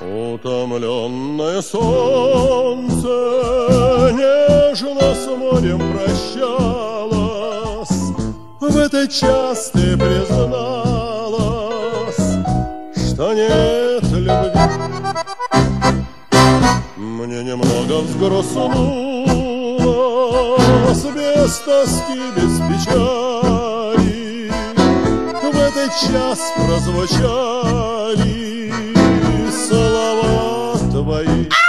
Утомленное солнце нежно с морем прощалось, В этот час ты призналась, что нет любви. Мне немного взгрустнуло, без тоски, без печали В этот час прозвучали слова твои.